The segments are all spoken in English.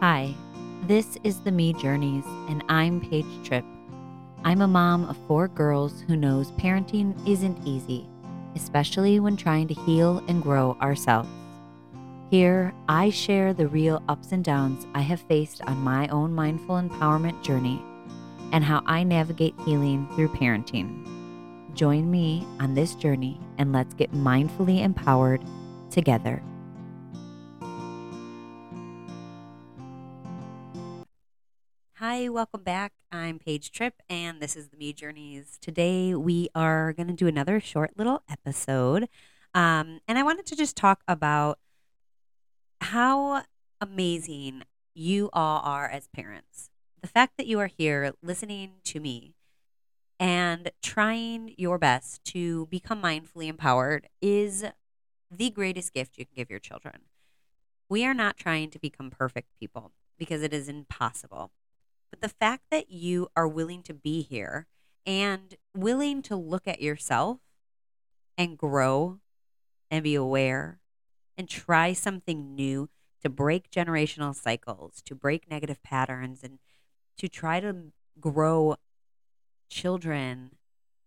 Hi, this is the Me Journeys, and I'm Paige Tripp. I'm a mom of four girls who knows parenting isn't easy, especially when trying to heal and grow ourselves. Here, I share the real ups and downs I have faced on my own mindful empowerment journey and how I navigate healing through parenting. Join me on this journey and let's get mindfully empowered together. Hi, welcome back. I'm Paige Tripp, and this is the Me Journeys. Today, we are going to do another short little episode. Um, and I wanted to just talk about how amazing you all are as parents. The fact that you are here listening to me and trying your best to become mindfully empowered is the greatest gift you can give your children. We are not trying to become perfect people because it is impossible. The fact that you are willing to be here and willing to look at yourself and grow and be aware and try something new to break generational cycles, to break negative patterns, and to try to grow children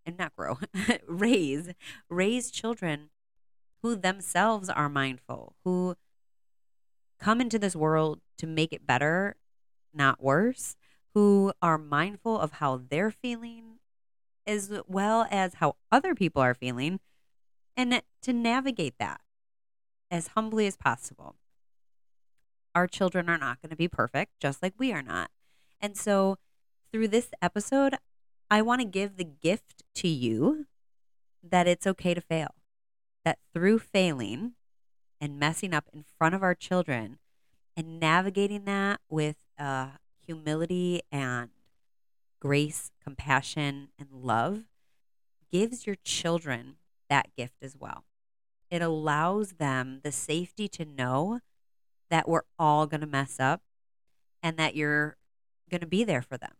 and not grow, raise, raise children who themselves are mindful, who come into this world to make it better, not worse, who are mindful of how they're feeling as well as how other people are feeling, and to navigate that as humbly as possible. Our children are not going to be perfect, just like we are not. And so, through this episode, I want to give the gift to you that it's okay to fail. That through failing and messing up in front of our children and navigating that with uh, humility and grace, compassion, and love gives your children that gift as well. It allows them the safety to know that we're all going to mess up and that you're going to be there for them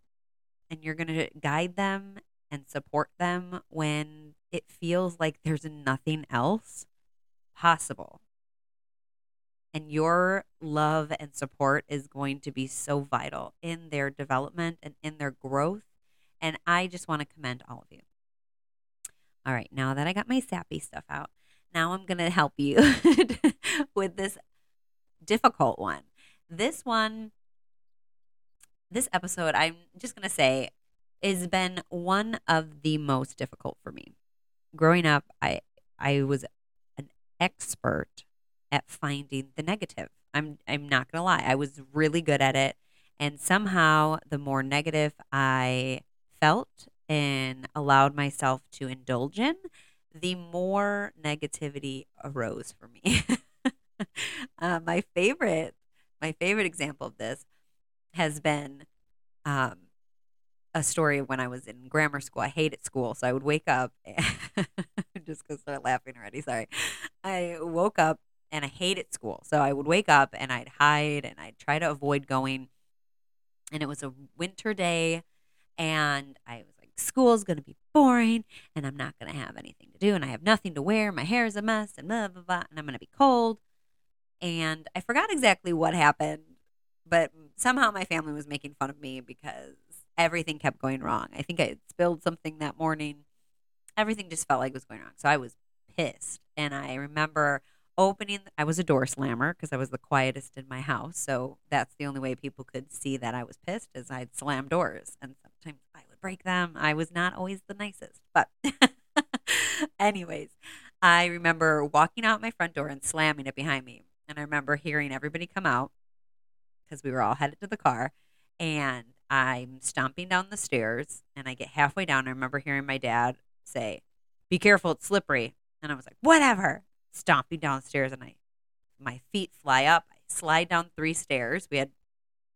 and you're going to guide them and support them when it feels like there's nothing else possible. And your love and support is going to be so vital in their development and in their growth. And I just want to commend all of you. All right, now that I got my sappy stuff out, now I'm going to help you with this difficult one. This one, this episode, I'm just going to say, has been one of the most difficult for me. Growing up, I I was an expert at finding the negative. I'm I'm not going to lie. I was really good at it and somehow the more negative I felt and allowed myself to indulge in, the more negativity arose for me. uh, my favorite, my favorite example of this has been um, a story when I was in grammar school. I hated school, so I would wake up just because I'm laughing already. Sorry, I woke up and I hated school, so I would wake up and I'd hide and I'd try to avoid going. And it was a winter day, and I was like, "School's gonna be boring, and I'm not gonna have anything to do, and I have nothing to wear. My hair is a mess, and blah blah blah, and I'm gonna be cold." and I forgot exactly what happened, but somehow my family was making fun of me because everything kept going wrong. I think I spilled something that morning. Everything just felt like it was going wrong. So I was pissed. And I remember opening, I was a door slammer because I was the quietest in my house. So that's the only way people could see that I was pissed is I'd slam doors. And sometimes I would break them. I was not always the nicest. But, anyways, I remember walking out my front door and slamming it behind me. And I remember hearing everybody come out because we were all headed to the car. And I'm stomping down the stairs and I get halfway down. I remember hearing my dad say, Be careful, it's slippery. And I was like, Whatever. Stomping downstairs and I my feet fly up. I slide down three stairs. We had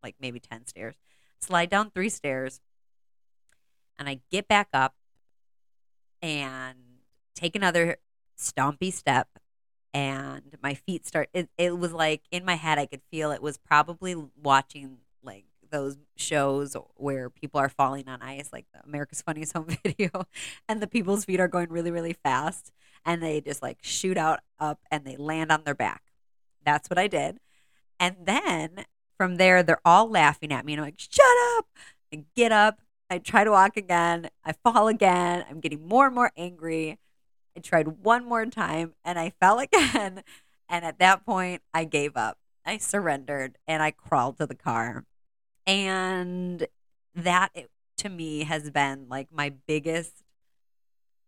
like maybe 10 stairs. Slide down three stairs and I get back up and take another stompy step and my feet start it, it was like in my head i could feel it was probably watching those shows where people are falling on ice like the america's funniest home video and the people's feet are going really really fast and they just like shoot out up and they land on their back that's what i did and then from there, they're all laughing at me. And I'm like, shut up. I get up. I try to walk again. I fall again. I'm getting more and more angry. I tried one more time and I fell again. And at that point, I gave up. I surrendered and I crawled to the car. And that to me has been like my biggest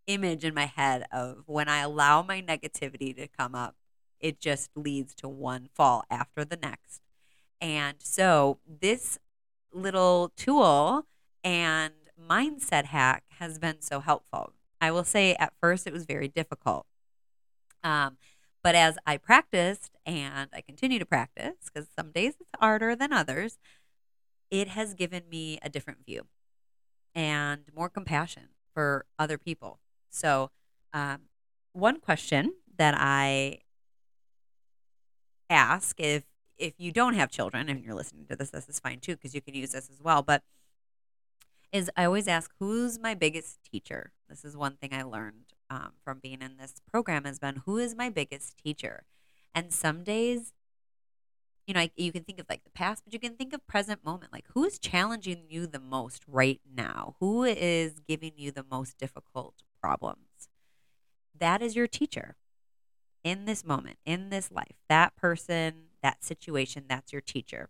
image in my head of when I allow my negativity to come up, it just leads to one fall after the next. And so this little tool and mindset hack has been so helpful. I will say at first it was very difficult. Um, but as I practiced and I continue to practice, because some days it's harder than others, it has given me a different view and more compassion for other people. So, um, one question that I ask if if you don't have children and you're listening to this, this is fine too because you can use this as well. But is I always ask, who's my biggest teacher? This is one thing I learned um, from being in this program has been who is my biggest teacher, and some days you know, you can think of like the past, but you can think of present moment. Like who is challenging you the most right now? Who is giving you the most difficult problems? That is your teacher in this moment, in this life. That person, that situation, that's your teacher.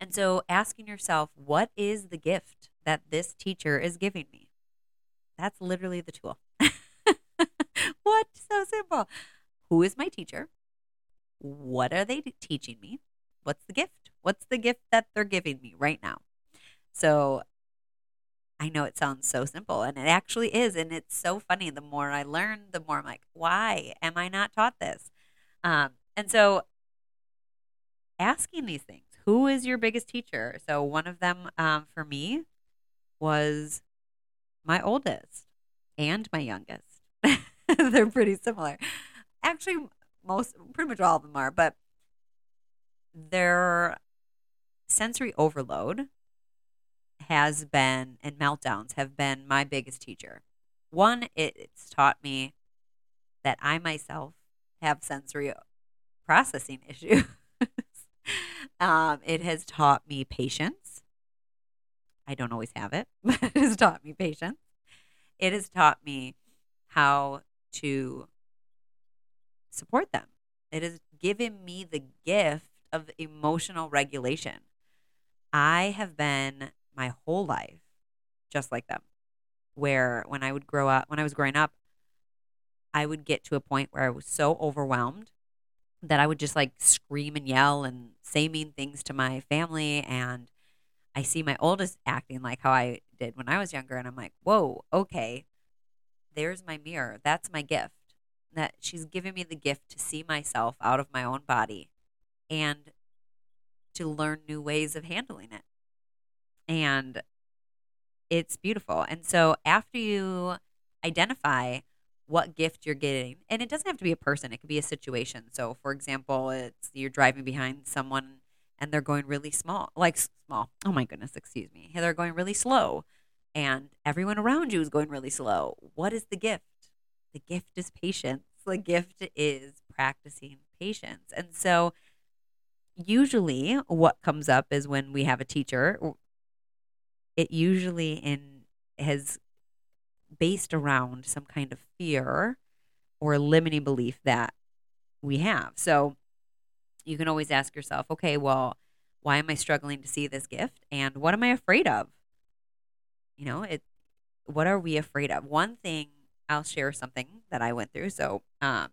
And so asking yourself, what is the gift that this teacher is giving me? That's literally the tool. what? So simple. Who is my teacher? What are they teaching me? What's the gift? What's the gift that they're giving me right now? So I know it sounds so simple, and it actually is. And it's so funny. The more I learn, the more I'm like, why am I not taught this? Um, and so asking these things who is your biggest teacher? So one of them um, for me was my oldest and my youngest. They're pretty similar. Actually, most pretty much all of them are, but their sensory overload has been and meltdowns have been my biggest teacher. One, it's taught me that I myself have sensory processing issues. um, it has taught me patience. I don't always have it, but it has taught me patience. It has taught me how to support them. It has given me the gift of emotional regulation. I have been my whole life just like them, where when I would grow up, when I was growing up, I would get to a point where I was so overwhelmed that I would just like scream and yell and say mean things to my family. And I see my oldest acting like how I did when I was younger. And I'm like, whoa, okay, there's my mirror. That's my gift that she's given me the gift to see myself out of my own body and to learn new ways of handling it. And it's beautiful. And so after you identify what gift you're getting, and it doesn't have to be a person, it could be a situation. So for example, it's you're driving behind someone and they're going really small, like small. Oh my goodness, excuse me. They're going really slow and everyone around you is going really slow. What is the gift? The gift is patience. The gift is practicing patience. And so, usually, what comes up is when we have a teacher, it usually in has based around some kind of fear or limiting belief that we have. So, you can always ask yourself, okay, well, why am I struggling to see this gift? And what am I afraid of? You know, it what are we afraid of? One thing I'll share something that I went through. So, um,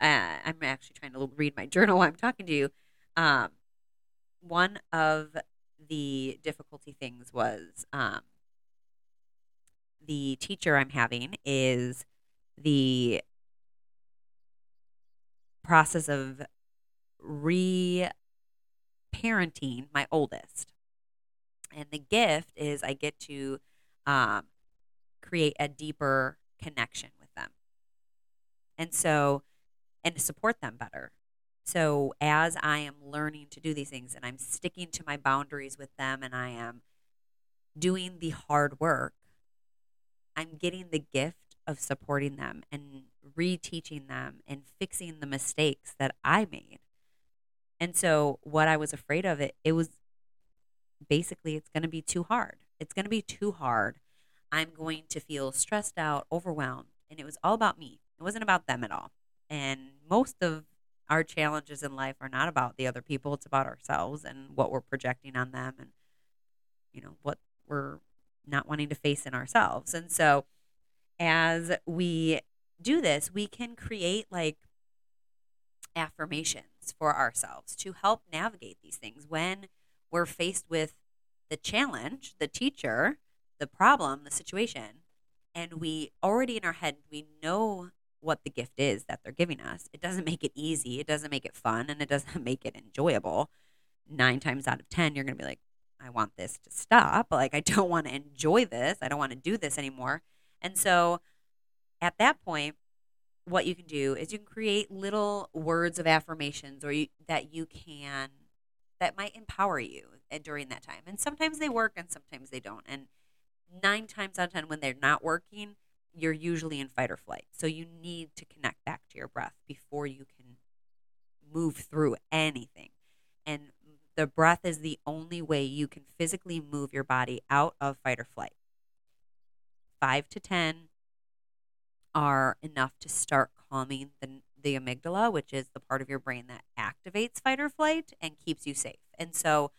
uh, I'm actually trying to read my journal while I'm talking to you. Um, one of the difficulty things was um, the teacher I'm having is the process of re parenting my oldest. And the gift is I get to um, create a deeper connection with them. And so, and support them better. So, as I am learning to do these things and I'm sticking to my boundaries with them and I am doing the hard work, I'm getting the gift of supporting them and reteaching them and fixing the mistakes that I made. And so what I was afraid of it, it was basically it's going to be too hard. It's going to be too hard. I'm going to feel stressed out, overwhelmed. And it was all about me. It wasn't about them at all. And most of our challenges in life are not about the other people, it's about ourselves and what we're projecting on them and you know what we're not wanting to face in ourselves. And so as we do this, we can create like affirmations for ourselves to help navigate these things when we're faced with the challenge, the teacher, the problem, the situation, and we already in our head, we know what the gift is that they're giving us. It doesn't make it easy, it doesn't make it fun, and it doesn't make it enjoyable. Nine times out of 10, you're going to be like, I want this to stop. Like, I don't want to enjoy this. I don't want to do this anymore. And so at that point, what you can do is you can create little words of affirmations or you, that you can that might empower you uh, during that time. And sometimes they work and sometimes they don't. And nine times out of 10, when they're not working, you're usually in fight or flight. So you need to connect back to your breath before you can move through anything. And the breath is the only way you can physically move your body out of fight or flight. Five to 10 are enough to start calming the, the amygdala, which is the part of your brain that activates fight or flight and keeps you safe. And so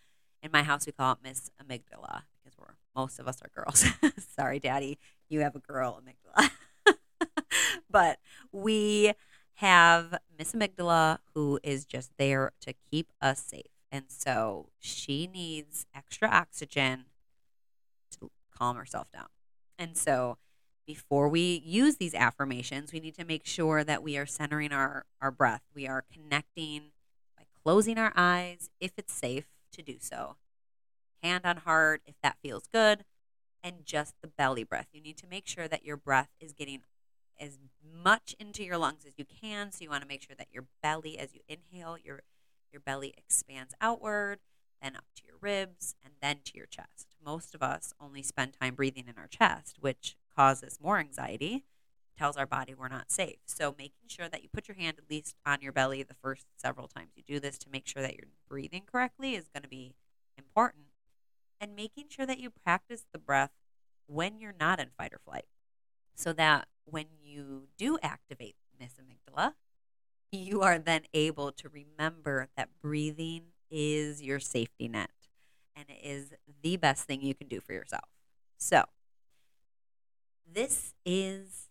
in my house, we call it Miss Amygdala most of us are girls. Sorry, Daddy, you have a girl amygdala. but we have Miss Amygdala who is just there to keep us safe. And so she needs extra oxygen to calm herself down. And so before we use these affirmations, we need to make sure that we are centering our, our breath. We are connecting by closing our eyes if it's safe to do so. Hand on heart if that feels good, and just the belly breath. You need to make sure that your breath is getting as much into your lungs as you can. So you want to make sure that your belly, as you inhale, your your belly expands outward, then up to your ribs, and then to your chest. Most of us only spend time breathing in our chest, which causes more anxiety, tells our body we're not safe. So making sure that you put your hand at least on your belly the first several times you do this to make sure that you're breathing correctly is going to be important. And making sure that you practice the breath when you're not in fight or flight. So that when you do activate Miss Amygdala, you are then able to remember that breathing is your safety net and it is the best thing you can do for yourself. So, this is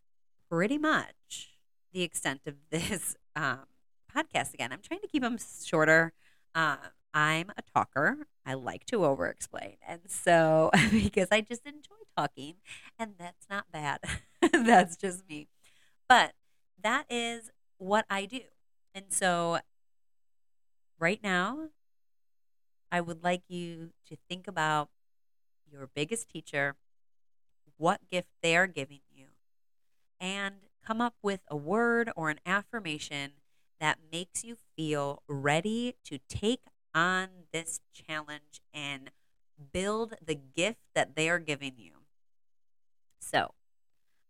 pretty much the extent of this um, podcast. Again, I'm trying to keep them shorter. Uh, I'm a talker. I like to over explain. And so, because I just enjoy talking, and that's not bad. that's just me. But that is what I do. And so, right now, I would like you to think about your biggest teacher what gift they are giving you, and come up with a word or an affirmation that makes you feel ready to take on this challenge and build the gift that they are giving you. So,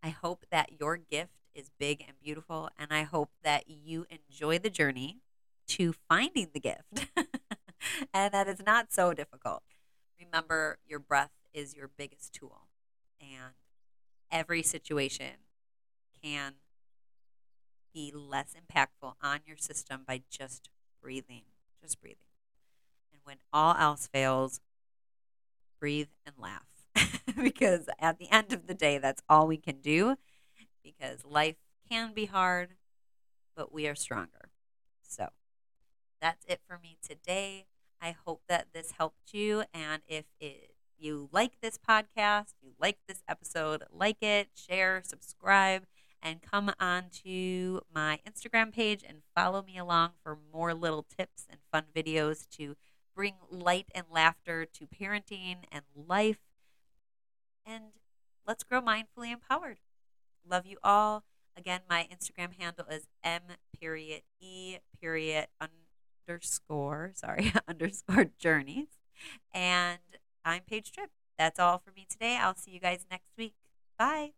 I hope that your gift is big and beautiful, and I hope that you enjoy the journey to finding the gift and that it's not so difficult. Remember, your breath is your biggest tool and every situation can be less impactful on your system by just breathing, just breathing. When all else fails, breathe and laugh. because at the end of the day, that's all we can do because life can be hard, but we are stronger. So that's it for me today. I hope that this helped you. And if it you like this podcast, you like this episode, like it, share, subscribe, and come on to my Instagram page and follow me along for more little tips and fun videos to bring light and laughter to parenting and life. And let's grow mindfully empowered. Love you all. Again, my Instagram handle is M period E period underscore, sorry, underscore journeys. And I'm Paige Tripp. That's all for me today. I'll see you guys next week. Bye.